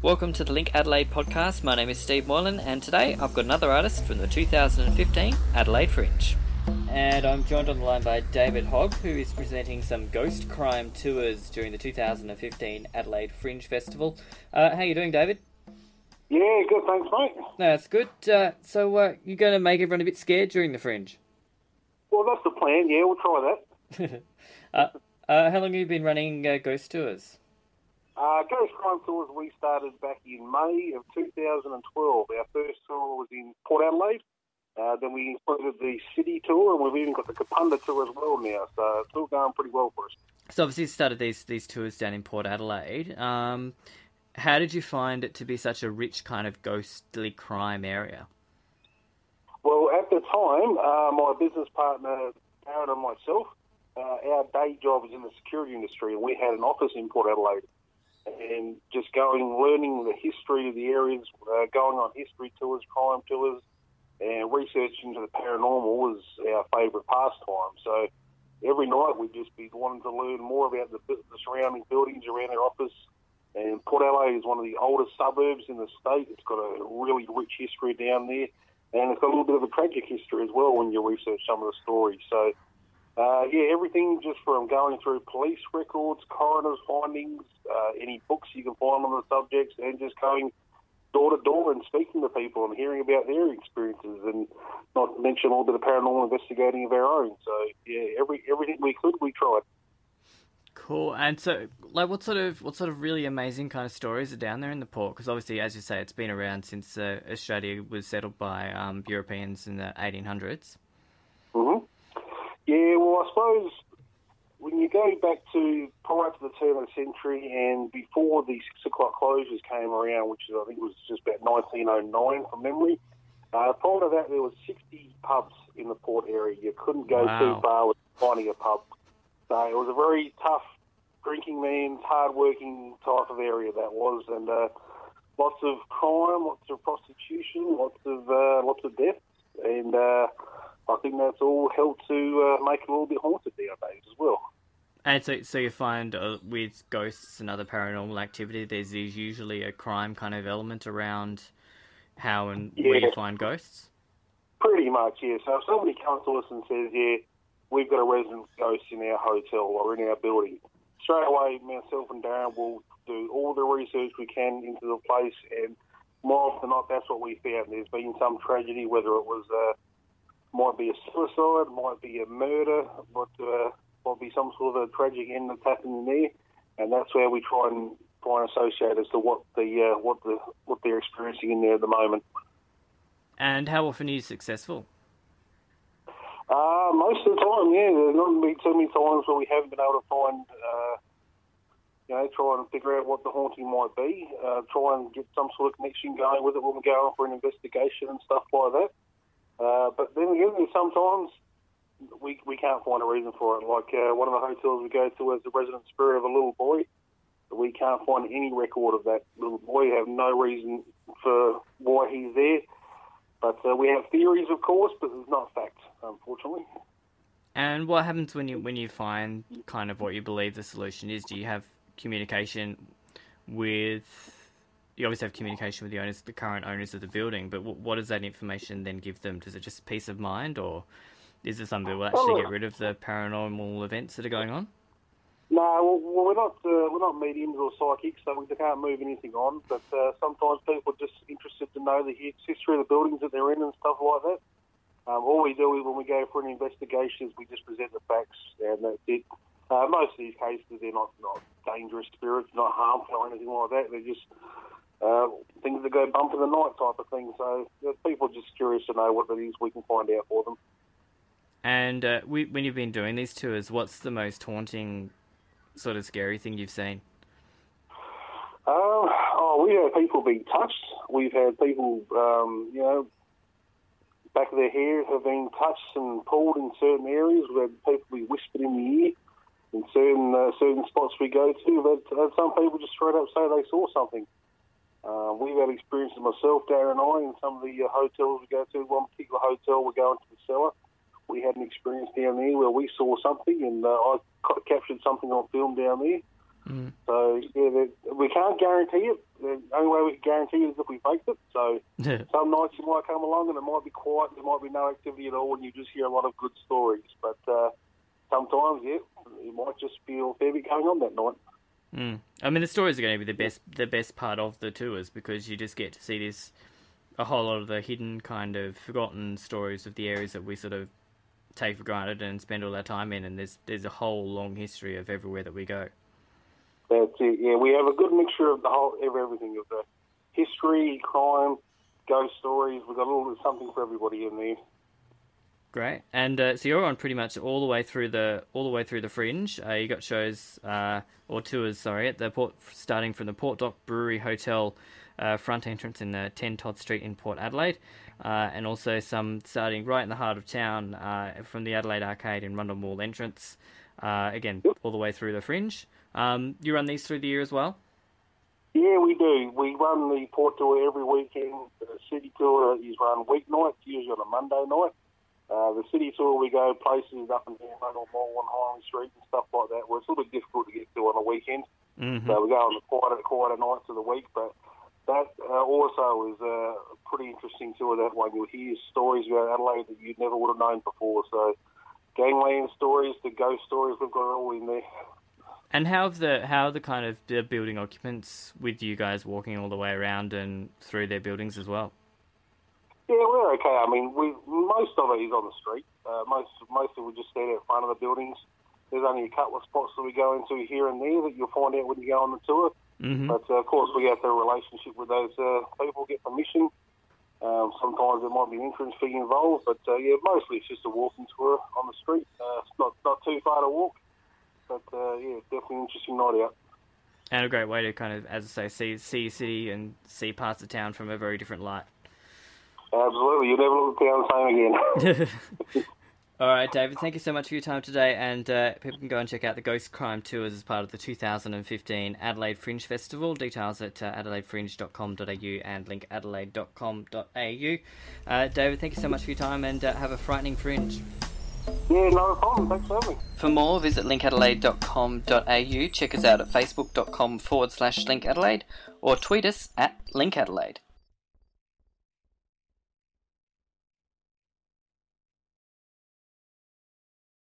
Welcome to the Link Adelaide podcast. My name is Steve Moylan, and today I've got another artist from the 2015 Adelaide Fringe. And I'm joined on the line by David Hogg, who is presenting some ghost crime tours during the 2015 Adelaide Fringe Festival. Uh, how you doing, David? Yeah, good, thanks, mate. No, that's good. Uh, so uh, you're going to make everyone a bit scared during the Fringe? Well, that's the plan. Yeah, we'll try that. uh, uh, how long have you been running uh, ghost tours? Uh, Ghost Crime Tours we started back in May of 2012. Our first tour was in Port Adelaide. Uh, then we included the city tour, and we've even got the Kapunda tour as well now. So it's all going pretty well for us. So obviously, you started these these tours down in Port Adelaide. Um, how did you find it to be such a rich kind of ghostly crime area? Well, at the time, uh, my business partner Aaron and myself, uh, our day job was in the security industry, and we had an office in Port Adelaide and just going, learning the history of the areas, uh, going on history tours, crime tours, and researching into the paranormal was our favourite pastime. So every night we'd just be wanting to learn more about the, the surrounding buildings around our office. And Port Adelaide is one of the oldest suburbs in the state. It's got a really rich history down there, and it's got a little bit of a tragic history as well when you research some of the stories. So uh, yeah, everything just from going through police records, coroner's findings, uh, any books you can find on the subjects, and just going door to door and speaking to people and hearing about their experiences, and not mention a little bit of paranormal investigating of our own. So yeah, every everything we could, we tried. Cool. And so, like, what sort of what sort of really amazing kind of stories are down there in the port? Because obviously, as you say, it's been around since uh, Australia was settled by um, Europeans in the 1800s. Yeah, well, I suppose when you go back to prior to the turn of the century and before the six o'clock closures came around, which I think was just about 1909 from memory, uh, prior to that there was 60 pubs in the port area. You couldn't go wow. too far with finding a pub. So it was a very tough drinking man's, hard-working type of area that was, and uh, lots of crime, lots of prostitution, lots of uh, lots of uh, That's all helped to uh, make it a little bit haunted nowadays as well. And so, so you find uh, with ghosts and other paranormal activity, there's usually a crime kind of element around how and yeah. where you find ghosts. Pretty much, yeah. So if somebody comes to us and says, "Yeah, we've got a resident ghost in our hotel or in our building," straight away, myself and Darren will do all the research we can into the place, and more often than not, that's what we found. There's been some tragedy, whether it was uh, might be a suicide, might be a murder, but uh, might be some sort of a tragic end that's happening there, and that's where we try and try and associate as to what the uh, what the what they're experiencing in there at the moment. And how often are you successful? Uh, most of the time, yeah. There's not been too many times where we haven't been able to find, uh, you know, try and figure out what the haunting might be. Uh, try and get some sort of connection going with it when we go on for an investigation and stuff like that. Uh, but then again, sometimes we we can't find a reason for it. Like uh, one of the hotels we go to has the resident spirit of a little boy. We can't find any record of that little boy. We have no reason for why he's there. But uh, we have theories, of course, but it's not fact, unfortunately. And what happens when you when you find kind of what you believe the solution is? Do you have communication with you obviously have communication with the owners, the current owners of the building, but what does that information then give them? Does it just peace of mind, or is it something that will actually get rid of the paranormal events that are going on? No, well, we're not uh, we're not mediums or psychics, so we can't move anything on. But uh, sometimes people are just interested to know the history of the buildings that they're in and stuff like that. Um, all we do is when we go for an investigation is we just present the facts, and that's it. Uh, most of these cases, they're not, not dangerous spirits, not harmful or anything like that. They're just that go bump in the night type of thing. So you know, people are just curious to know what it is we can find out for them. And uh, we, when you've been doing these tours, what's the most haunting, sort of scary thing you've seen? Uh, oh, we have people being touched. We've had people, um, you know, back of their hair have been touched and pulled in certain areas. We've had people be whispered in the ear in certain uh, certain spots we go to. We've had some people just straight up say they saw something. Uh, we've had experiences myself, Darren and I, in some of the uh, hotels we go to. One particular hotel, we go into the cellar. We had an experience down there where we saw something, and uh, I captured something on film down there. Mm. So yeah, we can't guarantee it. the only way we can guarantee is if we faked it. So some nights you might come along and it might be quiet, there might be no activity at all, and you just hear a lot of good stories. But uh, sometimes, yeah, it might just be a fair bit going on that night. Mm. I mean, the stories are going to be the best, the best part of the tours because you just get to see this, a whole lot of the hidden kind of forgotten stories of the areas that we sort of take for granted and spend all our time in. And there's there's a whole long history of everywhere that we go. That's it. Yeah, we have a good mixture of the whole of everything of the history, crime, ghost stories. We've got a little something for everybody in there. Great, and uh, so you're on pretty much all the way through the all the way through the fringe. Uh, you got shows uh, or tours, sorry, at the port, starting from the Port Dock Brewery Hotel uh, front entrance in the 10 Todd Street in Port Adelaide, uh, and also some starting right in the heart of town uh, from the Adelaide Arcade in Rundle Mall entrance. again, all the way through the fringe. Um, you run these through the year as well. Yeah, we do. We run the port tour every weekend. The city tour is run weeknights, usually on a Monday night. Uh, the city tour, we go places up and down Rundle Mall and Hindley Street and stuff like that, where it's a little bit difficult to get to on a weekend. Mm-hmm. So we go on the quieter, quieter nights of the week, but that uh, also is a pretty interesting tour, that one. You'll hear stories about Adelaide that you never would have known before. So gangland stories, the ghost stories, we've got it all in there. And how have the how the kind of the building occupants with you guys walking all the way around and through their buildings as well? Yeah, we're okay. I mean, we most of it is on the street. Uh, most mostly we just stand out front of the buildings. There's only a couple of spots that we go into here and there that you'll find out when you go on the tour. Mm-hmm. But uh, of course, we have a relationship with those uh, people, get permission. Um, sometimes there might be an entrance fee involved, but uh, yeah, mostly it's just a walking tour on the street. Uh, it's not not too far to walk, but uh, yeah, definitely an interesting night out. And a great way to kind of, as I say, see see city and see parts of town from a very different light. Absolutely, you never look the same again. All right, David, thank you so much for your time today. And uh, people can go and check out the Ghost Crime Tours as part of the 2015 Adelaide Fringe Festival. Details at uh, adelaidefringe.com.au and linkadelaide.com.au. Uh, David, thank you so much for your time and uh, have a frightening fringe. Yeah, no problem. Thanks for having me. For more, visit linkadelaide.com.au. Check us out at facebook.com forward slash linkadelaide or tweet us at linkadelaide.